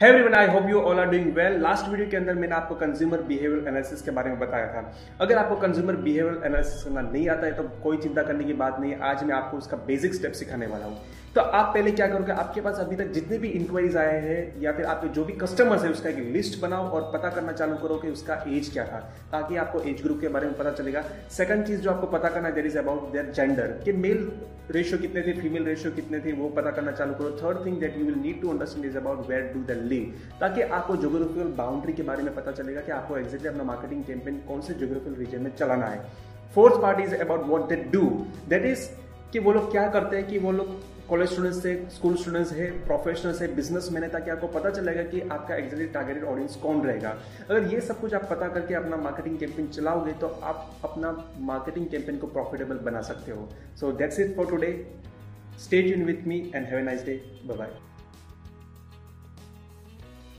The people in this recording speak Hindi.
Everyone I hope you all are doing well last video के अंदर मैंने आपको कंज्यूमर बिहेवियर एनालिसिस के बारे में बताया था। अगर आपको कंज्यूमर बिहेवियर एनालिसिस करना नहीं आता है तो कोई चिंता करने की बात नहीं आज मैं आपको उसका बेसिक स्टेप सिखाने वाला हूँ। तो आप पहले क्या करोगे? आपके पास अभी तक जितने भी इंक्वायरीज आए हैं, या फिर आपके जो भी कस्टमर्स है, उसका एक लिस्ट बनाओ और पता करना चालू करो कि उसका एज क्या था, ताकि आपको एज ग्रुप के बारे में पता चलेगा। सेकंड चीज़ जो आपको पता करना है there is about their gender कि मेल रेशियो कितने थे फीमेल रेशियो कितने थे, वो पता करना चालू करो। Third thing that you will need to understand is about where do the live ताकि आपको जोग्राफिकल बाउंड्री के बारे में पता चलेगा कि आपको एक्जेक्टली अपना मार्केटिंग कैंपेन कौन से जोग्राफिकल रीजन में चलाना है। Fourth part is about what they do that is कि वो लोग क्या करते हैं कि वो लोग कॉलेज स्टूडेंट्स है स्कूल स्टूडेंट्स है प्रोफेशनल्स है बिज़नेस मैन है, ताकि आपको पता चलेगा कि आपका एक्जेक्टली टारगेटेड ऑडियंस कौन रहेगा। अगर ये सब कुछ आप पता करके अपना मार्केटिंग कैंपेन चलाओगे तो आप अपना मार्केटिंग कैंपेन को प्रॉफिटेबल बना सकते हो। So that's it for today stay tuned with me and have a nice day bye